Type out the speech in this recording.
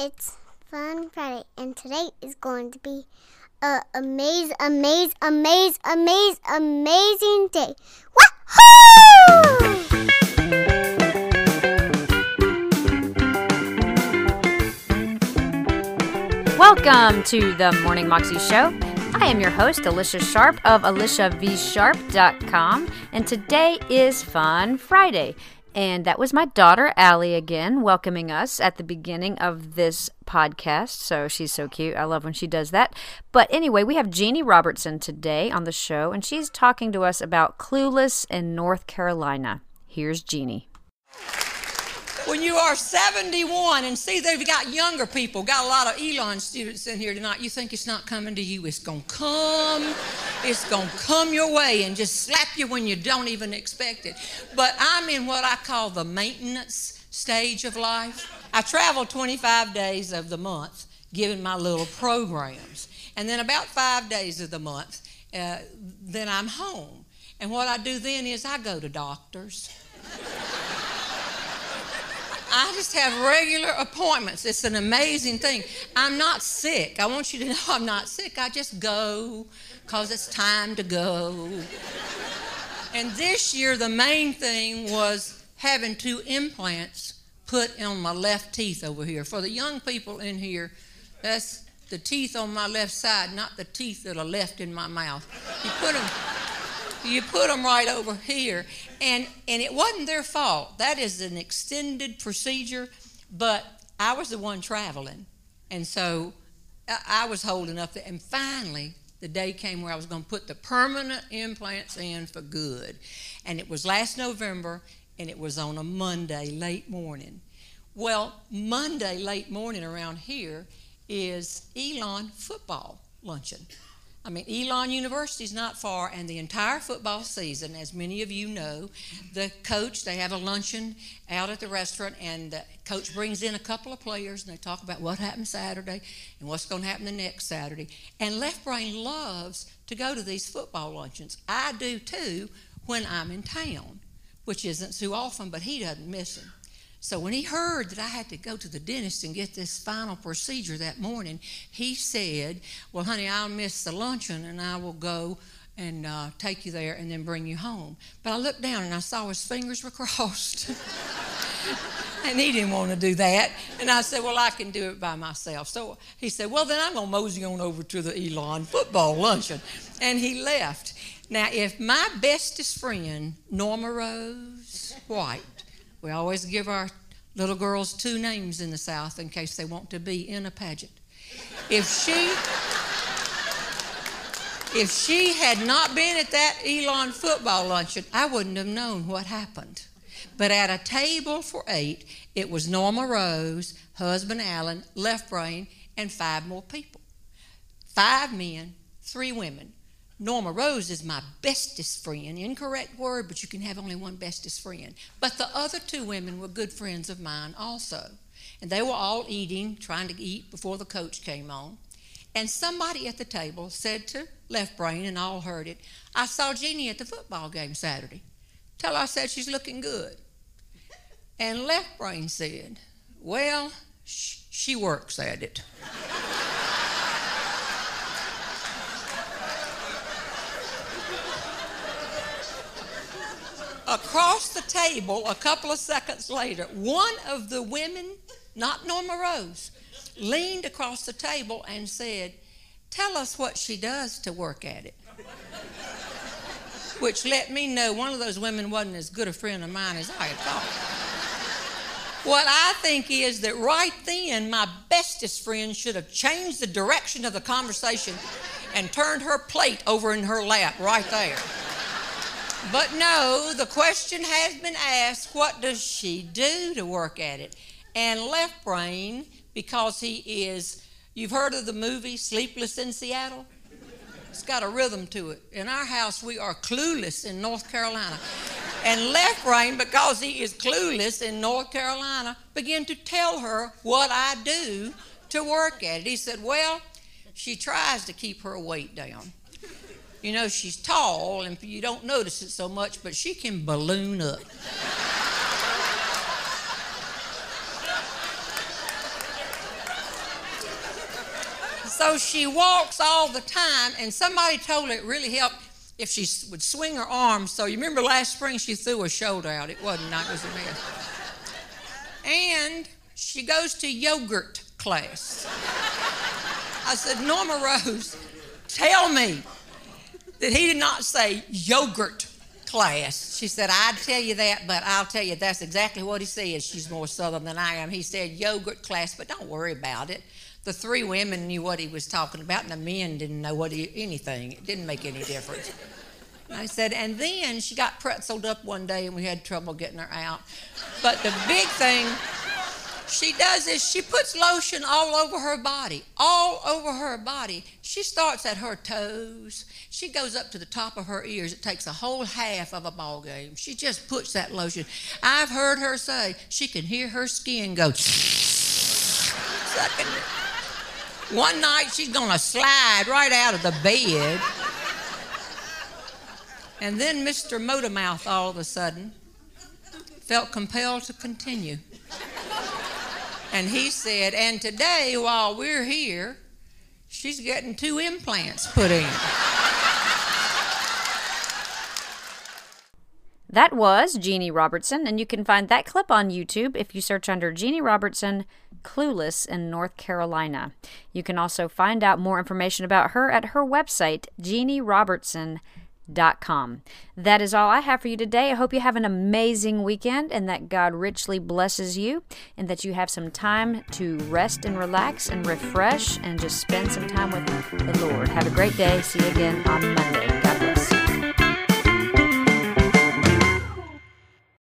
It's Fun Friday, and today is going to be a amazing, amazing, amazing, amazing, amazing day. Wahoo! Welcome to the Morning Moxie Show. I am your host, Alicia Sharp of AliciaVSharp.com, and today is Fun Friday. And that was my daughter, Allie, again, welcoming us at the beginning of this podcast. So she's so cute. I love when she does that. But anyway, we have Jeanne Robertson today on the show, and she's talking to us about Clueless in North Carolina. Here's Jeanne. when you are 71 and see they've got younger people, got a lot of Elon students in here tonight, you think it's not coming to you. It's going to come. It's going to come your way and just slap you when you don't even expect it. But I'm in what I call the maintenance stage of life. I travel 25 days of the month giving my little programs. And then about five days of the month, uh, then I'm home. And what I do then is I go to doctors. I just have regular appointments. It's an amazing thing. I'm not sick. I want you to know I'm not sick. I just go because it's time to go. And this year, the main thing was having two implants put on my left teeth over here. For the young people in here, that's the teeth on my left side, not the teeth that are left in my mouth. You put them you put them right over here. And and it wasn't their fault. That is an extended procedure but i was the one traveling. And so i, was holding up and finally the day came where i was going to put the permanent implants in for good. And it was last november and it was on a monday late morning. Well monday late morning around here is elon football luncheon I mean, Elon University is not far, and the entire football season, as many of you know, the coach, they have a luncheon out at the restaurant, and the coach brings in a couple of players, and they talk about what happened Saturday and what's going to happen the next Saturday. And Left Brain loves to go to these football luncheons. I do too when I'm in town, which isn't too often, but he doesn't miss them. So when he heard that I had to go to the dentist and get this final procedure that morning, he said, Well, honey, I'll miss the luncheon and I will go and uh, take you there and then bring you home. But I looked down and I saw his fingers were crossed. and he didn't want to do that. And I said, Well, I can do it by myself. So he said, Well, then I'm going to mosey on over to the Elon football luncheon. And he left. Now, if my bestest friend, Norma Rose White, we always give our little girls two names in the South in case they want to be in a pageant. If she if she had not been at that Elon football luncheon, I wouldn't have known what happened. But at a table for eight, it was Norma Rose, husband Alan, left brain, and five more people. Five men, three women. Norma Rose is my bestest friend. Incorrect word, but you can have only one bestest friend. But the other two women were good friends of mine also. And they were all eating, trying to eat before the coach came on. And somebody at the table said to Left Brain, and all heard it, I saw Jeanne at the football game Saturday. Tell her I said she's looking good. And Left Brain said, Well, sh- she works at it. Across the table a couple of seconds later, one of the women, not Norma Rose, leaned across the table and said, Tell us what she does to work at it. Which let me know one of those women wasn't as good a friend of mine as I had thought. What I think is that right then, my bestest friend should have changed the direction of the conversation and turned her plate over in her lap right there. But no, the question has been asked what does she do to work at it? And left brain, because he is, you've heard of the movie Sleepless in Seattle? It's got a rhythm to it. In our house, we are clueless in North Carolina. And left brain, because he is clueless in North Carolina, began to tell her what I do to work at it. He said, Well, she tries to keep her weight down. You know, she's tall and you don't notice it so much, but she can balloon up. So she walks all the time, and somebody told her it really helped if she would swing her arms. So you remember last spring she threw her shoulder out. It wasn't it was a mess. And she goes to yogurt class. I said, Norma Rose, tell me that he did not say yogurt class. She said, I'd tell you that, but I'll tell you that's exactly what he said. She's more southern than I am. He said yogurt class, but don't worry about it. The three women knew what he was talking about, and the men didn't know what he, anything. It didn't make any difference. I said, and then she got pretzeled up one day, and we had trouble getting her out. But the big thing she does is she puts lotion all over her body, all over her body. She starts at her toes. She goes up to the top of her ears. It takes a whole half of a ball game. She just puts that lotion. I've heard her say she can hear her skin go sucking it. One night she's gonna slide right out of the bed. And then Mr. Motormouth all of a sudden felt compelled to continue. And he said, and today, while we're here, she's getting two implants put in. That was Jeanne Robertson, and you can find that clip on YouTube if you search under Jeanne Robertson Clueless in North Carolina. You can also find out more information about her at her website, jeannerobertson.com com. That is all I have for you today. I hope you have an amazing weekend and that God richly blesses you and that you have some time to rest and relax and refresh and just spend some time with the Lord. Have a great day. See you again on Monday.